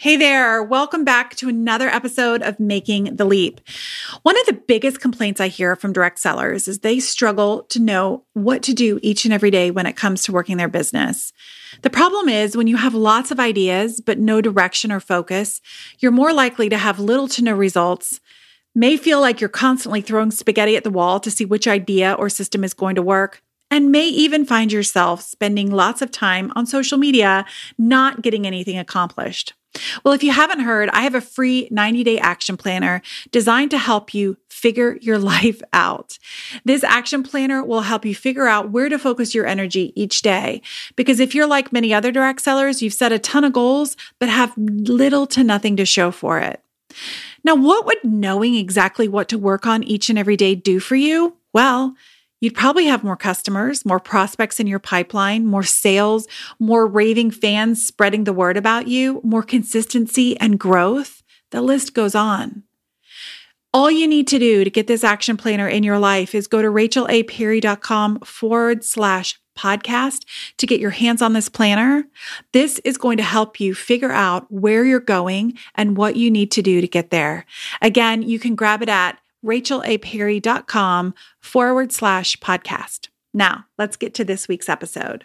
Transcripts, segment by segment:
Hey there, welcome back to another episode of Making the Leap. One of the biggest complaints I hear from direct sellers is they struggle to know what to do each and every day when it comes to working their business. The problem is when you have lots of ideas but no direction or focus, you're more likely to have little to no results, may feel like you're constantly throwing spaghetti at the wall to see which idea or system is going to work, and may even find yourself spending lots of time on social media not getting anything accomplished. Well, if you haven't heard, I have a free 90 day action planner designed to help you figure your life out. This action planner will help you figure out where to focus your energy each day. Because if you're like many other direct sellers, you've set a ton of goals, but have little to nothing to show for it. Now, what would knowing exactly what to work on each and every day do for you? Well, You'd probably have more customers, more prospects in your pipeline, more sales, more raving fans spreading the word about you, more consistency and growth. The list goes on. All you need to do to get this action planner in your life is go to rachelaperry.com forward slash podcast to get your hands on this planner. This is going to help you figure out where you're going and what you need to do to get there. Again, you can grab it at rachelaperry.com forward slash podcast. Now, let's get to this week's episode.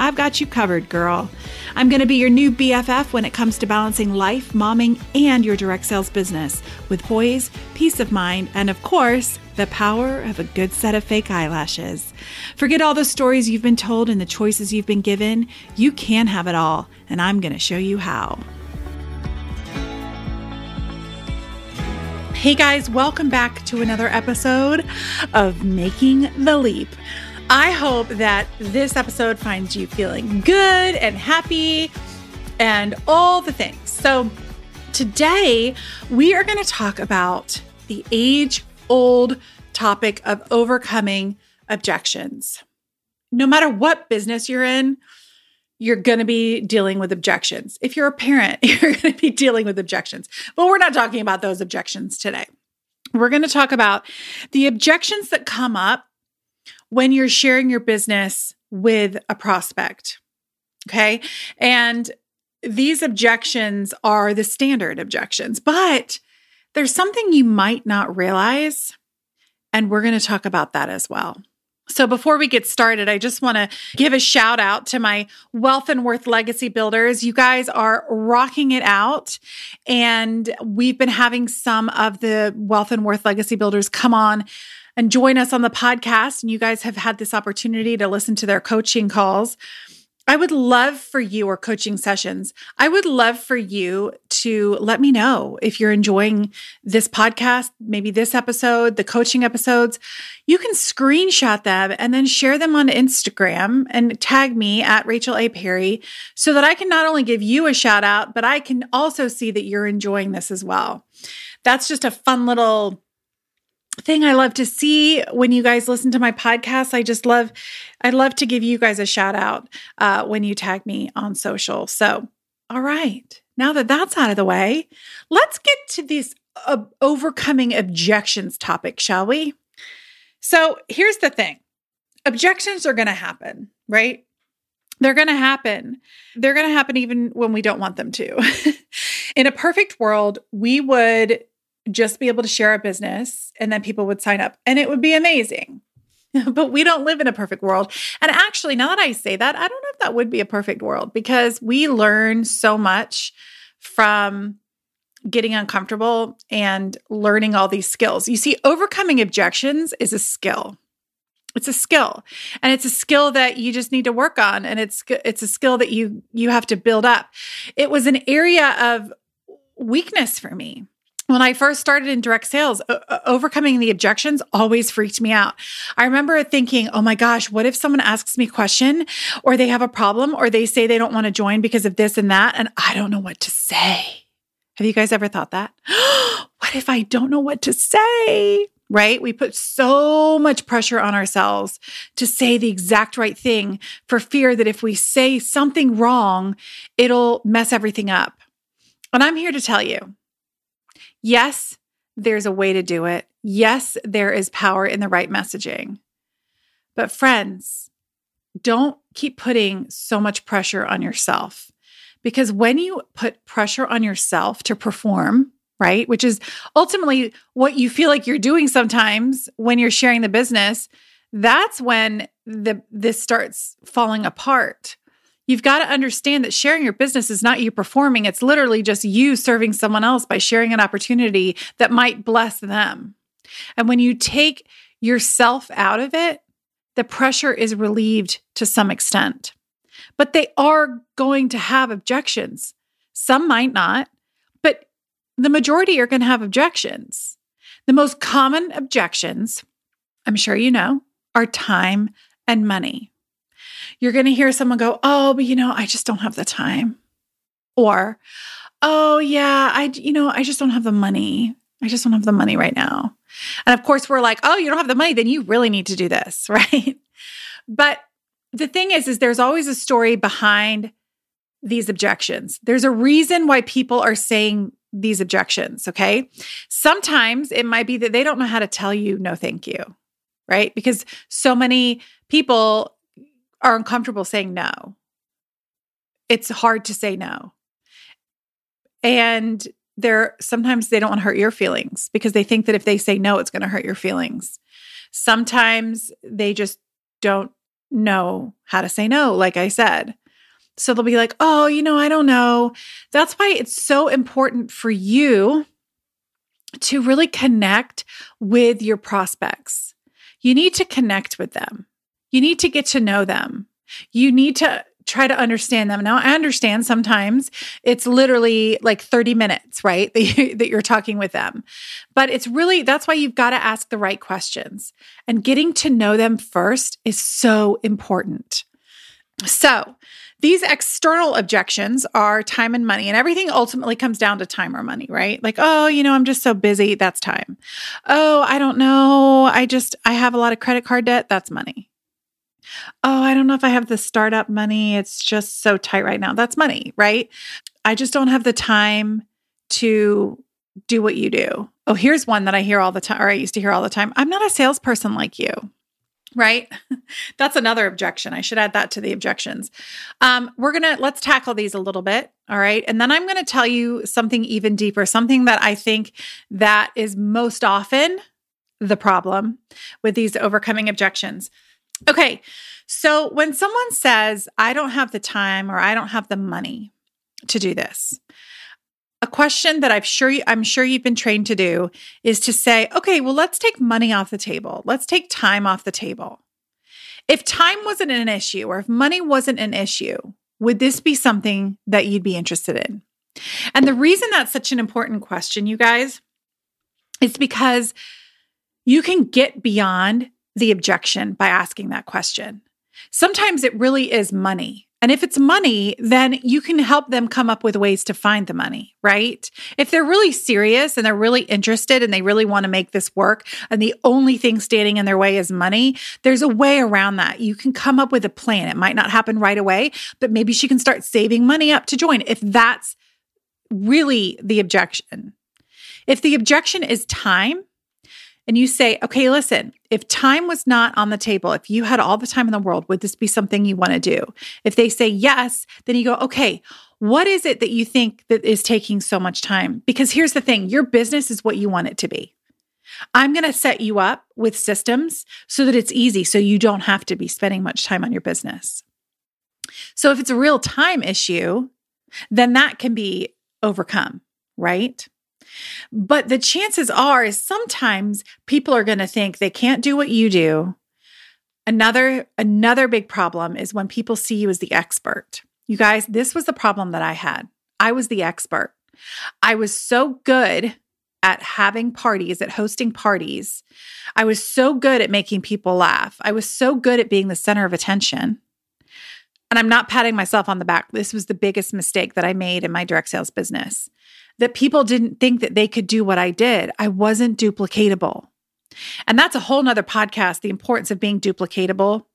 I've got you covered, girl. I'm going to be your new BFF when it comes to balancing life, momming, and your direct sales business with poise, peace of mind, and of course, the power of a good set of fake eyelashes. Forget all the stories you've been told and the choices you've been given. You can have it all, and I'm going to show you how. Hey guys, welcome back to another episode of Making the Leap. I hope that this episode finds you feeling good and happy and all the things. So, today we are going to talk about the age old topic of overcoming objections. No matter what business you're in, you're going to be dealing with objections. If you're a parent, you're going to be dealing with objections. But we're not talking about those objections today. We're going to talk about the objections that come up when you're sharing your business with a prospect. Okay. And these objections are the standard objections, but there's something you might not realize. And we're going to talk about that as well. So, before we get started, I just want to give a shout out to my Wealth and Worth Legacy Builders. You guys are rocking it out. And we've been having some of the Wealth and Worth Legacy Builders come on and join us on the podcast, and you guys have had this opportunity to listen to their coaching calls, I would love for you or coaching sessions. I would love for you to let me know if you're enjoying this podcast, maybe this episode, the coaching episodes. You can screenshot them and then share them on Instagram and tag me at Rachel A. Perry so that I can not only give you a shout out, but I can also see that you're enjoying this as well. That's just a fun little thing I love to see when you guys listen to my podcast. I just love, I'd love to give you guys a shout out uh, when you tag me on social. So, all right, now that that's out of the way, let's get to this uh, overcoming objections topic, shall we? So, here's the thing objections are going to happen, right? They're going to happen. They're going to happen even when we don't want them to. In a perfect world, we would just be able to share a business and then people would sign up and it would be amazing. but we don't live in a perfect world. And actually, now that I say that, I don't know if that would be a perfect world because we learn so much from getting uncomfortable and learning all these skills. You see, overcoming objections is a skill. It's a skill. And it's a skill that you just need to work on and it's it's a skill that you you have to build up. It was an area of weakness for me when I first started in direct sales, overcoming the objections always freaked me out. I remember thinking, oh my gosh, what if someone asks me a question or they have a problem or they say they don't want to join because of this and that, and I don't know what to say? Have you guys ever thought that? what if I don't know what to say? Right? We put so much pressure on ourselves to say the exact right thing for fear that if we say something wrong, it'll mess everything up. And I'm here to tell you Yes, there's a way to do it. Yes, there is power in the right messaging. But, friends, don't keep putting so much pressure on yourself because when you put pressure on yourself to perform, right, which is ultimately what you feel like you're doing sometimes when you're sharing the business, that's when the this starts falling apart You've got to understand that sharing your business is not you performing, it's literally just you serving someone else by sharing an opportunity that might bless them. And when you take yourself out of it, the pressure is relieved to some extent. But they are going to have objections. Some might not, but the majority are going to have objections. The most common objections, I'm sure you know, are time and money you're going to hear someone go, Oh, but you know, I just don't have the time. Or, Oh, yeah, I, you know, I just don't have the money. I just don't have the money right now. And of course, we're like, Oh, you don't have the money, then you really need to do this, right? But the thing is, is there's always a story behind these objections. There's a reason why people are saying these objections, okay? Sometimes it might be that they don't know how to tell you no thank you, right? Because so many people are uncomfortable saying no. It's hard to say no. And they're sometimes they don't want to hurt your feelings because they think that if they say no, it's going to hurt your feelings. Sometimes they just don't know how to say no, like I said. So they'll be like, oh, you know, I don't know. That's why it's so important for you to really connect with your prospects. You need to connect with them. You need to get to know them. You need to try to understand them. Now, I understand sometimes it's literally like 30 minutes, right? That, you, that you're talking with them. But it's really, that's why you've got to ask the right questions. And getting to know them first is so important. So, these external objections are time and money, and everything ultimately comes down to time or money, right? Like, oh, you know, I'm just so busy. That's time. Oh, I don't know. I just, I have a lot of credit card debt. That's money. Oh, I don't know if I have the startup money. It's just so tight right now. That's money, right? I just don't have the time to do what you do. Oh, here's one that I hear all the time, or I used to hear all the time. I'm not a salesperson like you, right? That's another objection. I should add that to the objections. Um, we're going to, let's tackle these a little bit. All right. And then I'm going to tell you something even deeper, something that I think that is most often the problem with these overcoming objections. Okay. So when someone says, I don't have the time or I don't have the money to do this, a question that I'm sure you, I'm sure you've been trained to do is to say, okay, well, let's take money off the table. Let's take time off the table. If time wasn't an issue or if money wasn't an issue, would this be something that you'd be interested in? And the reason that's such an important question, you guys, is because you can get beyond the objection by asking that question. Sometimes it really is money. And if it's money, then you can help them come up with ways to find the money, right? If they're really serious and they're really interested and they really want to make this work, and the only thing standing in their way is money, there's a way around that. You can come up with a plan. It might not happen right away, but maybe she can start saving money up to join if that's really the objection. If the objection is time, and you say, okay, listen, if time was not on the table, if you had all the time in the world, would this be something you want to do? If they say yes, then you go, okay, what is it that you think that is taking so much time? Because here's the thing your business is what you want it to be. I'm going to set you up with systems so that it's easy, so you don't have to be spending much time on your business. So if it's a real time issue, then that can be overcome, right? But the chances are is sometimes people are going to think they can't do what you do. Another another big problem is when people see you as the expert. You guys, this was the problem that I had. I was the expert. I was so good at having parties, at hosting parties. I was so good at making people laugh. I was so good at being the center of attention. And I'm not patting myself on the back. This was the biggest mistake that I made in my direct sales business that people didn't think that they could do what I did. I wasn't duplicatable. And that's a whole nother podcast, the importance of being duplicatable.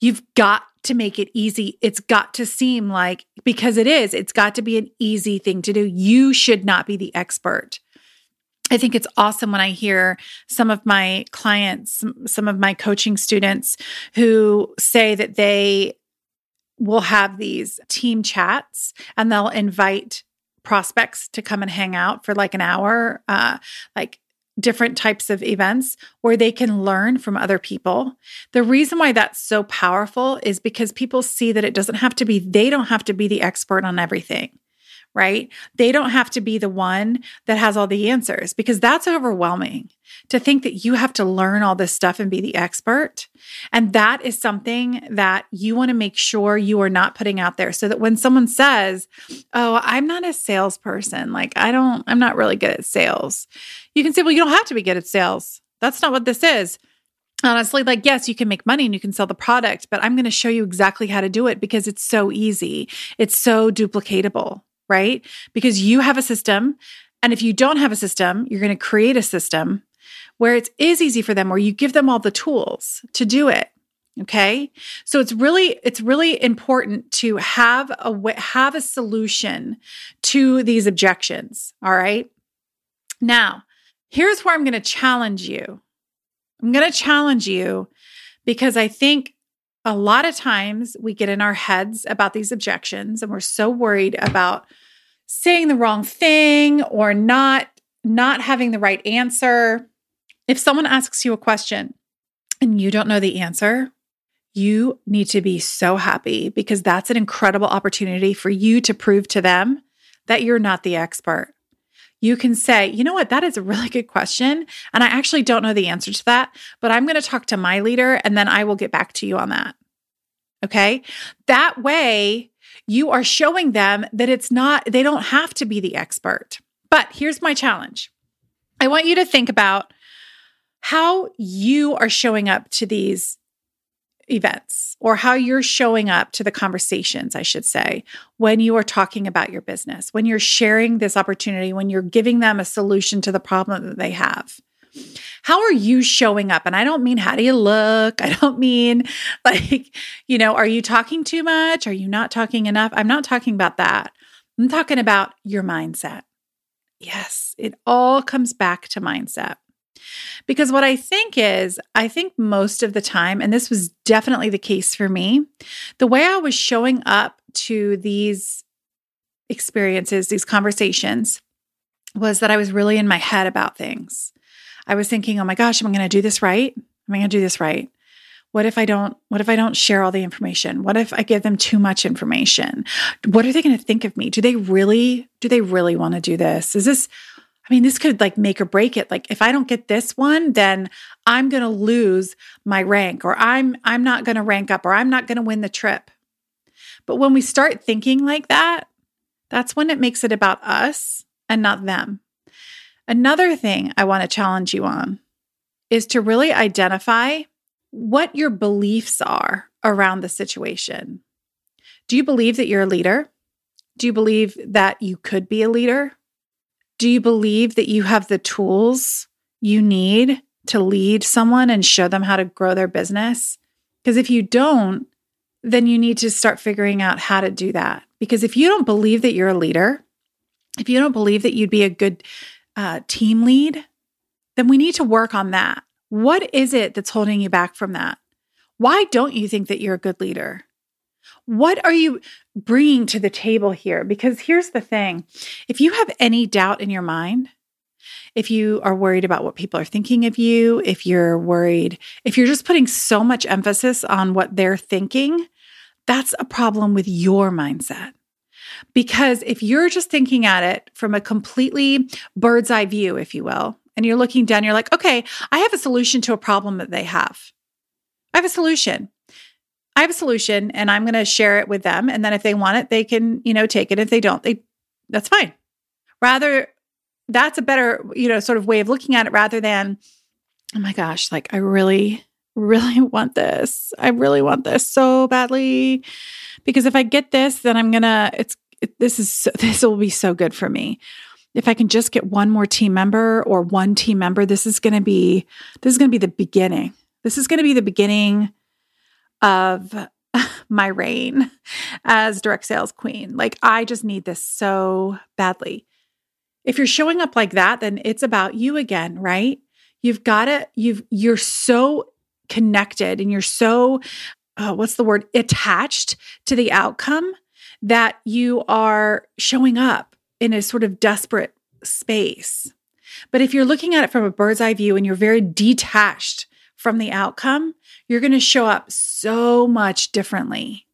You've got to make it easy. It's got to seem like, because it is, it's got to be an easy thing to do. You should not be the expert. I think it's awesome when I hear some of my clients, some of my coaching students who say that they will have these team chats and they'll invite prospects to come and hang out for like an hour, uh, like different types of events where they can learn from other people. The reason why that's so powerful is because people see that it doesn't have to be, they don't have to be the expert on everything right? They don't have to be the one that has all the answers because that's overwhelming to think that you have to learn all this stuff and be the expert. And that is something that you want to make sure you are not putting out there so that when someone says, Oh, I'm not a salesperson, like I don't, I'm not really good at sales, you can say, Well, you don't have to be good at sales. That's not what this is honestly like yes you can make money and you can sell the product but i'm going to show you exactly how to do it because it's so easy it's so duplicatable right? Because you have a system. And if you don't have a system, you're going to create a system where it is easy for them, where you give them all the tools to do it. Okay. So it's really, it's really important to have a, have a solution to these objections. All right. Now, here's where I'm going to challenge you. I'm going to challenge you because I think a lot of times we get in our heads about these objections and we're so worried about saying the wrong thing or not not having the right answer. If someone asks you a question and you don't know the answer, you need to be so happy because that's an incredible opportunity for you to prove to them that you're not the expert. You can say, you know what, that is a really good question. And I actually don't know the answer to that, but I'm going to talk to my leader and then I will get back to you on that. Okay. That way, you are showing them that it's not, they don't have to be the expert. But here's my challenge I want you to think about how you are showing up to these events or how you're showing up to the conversations, I should say, when you are talking about your business, when you're sharing this opportunity, when you're giving them a solution to the problem that they have. How are you showing up? And I don't mean how do you look? I don't mean like, you know, are you talking too much? Are you not talking enough? I'm not talking about that. I'm talking about your mindset. Yes, it all comes back to mindset. Because what I think is, I think most of the time, and this was definitely the case for me, the way I was showing up to these experiences, these conversations, was that I was really in my head about things. I was thinking, oh my gosh, am I going to do this right? Am I going to do this right? What if I don't what if I don't share all the information? What if I give them too much information? What are they going to think of me? Do they really do they really want to do this? Is this I mean, this could like make or break it. Like if I don't get this one, then I'm going to lose my rank or I'm I'm not going to rank up or I'm not going to win the trip. But when we start thinking like that, that's when it makes it about us and not them. Another thing I want to challenge you on is to really identify what your beliefs are around the situation. Do you believe that you're a leader? Do you believe that you could be a leader? Do you believe that you have the tools you need to lead someone and show them how to grow their business? Because if you don't, then you need to start figuring out how to do that. Because if you don't believe that you're a leader, if you don't believe that you'd be a good uh, team lead, then we need to work on that. What is it that's holding you back from that? Why don't you think that you're a good leader? What are you bringing to the table here? Because here's the thing if you have any doubt in your mind, if you are worried about what people are thinking of you, if you're worried, if you're just putting so much emphasis on what they're thinking, that's a problem with your mindset. Because if you're just thinking at it from a completely bird's eye view, if you will, and you're looking down, you're like, okay, I have a solution to a problem that they have. I have a solution. I have a solution and I'm going to share it with them. And then if they want it, they can, you know, take it. If they don't, they, that's fine. Rather that's a better, you know, sort of way of looking at it rather than, oh my gosh, like I really, really want this. I really want this so badly. Because if I get this, then I'm gonna, it's, it, this is, this will be so good for me. If I can just get one more team member or one team member, this is gonna be, this is gonna be the beginning. This is gonna be the beginning of my reign as direct sales queen. Like, I just need this so badly. If you're showing up like that, then it's about you again, right? You've got to, you've, you're so connected and you're so, uh, what's the word, attached to the outcome that you are showing up in a sort of desperate space. But if you're looking at it from a bird's eye view and you're very detached from the outcome, you're going to show up so much differently.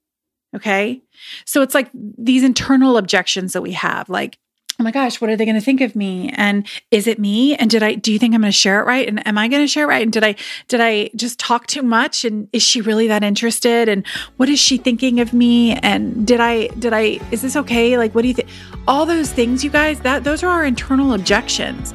Okay. So it's like these internal objections that we have, like, oh my gosh, what are they going to think of me? And is it me? And did I, do you think I'm going to share it right? And am I going to share it right? And did I, did I just talk too much? And is she really that interested? And what is she thinking of me? And did I, did I, is this okay? Like, what do you think? All those things, you guys, that those are our internal objections.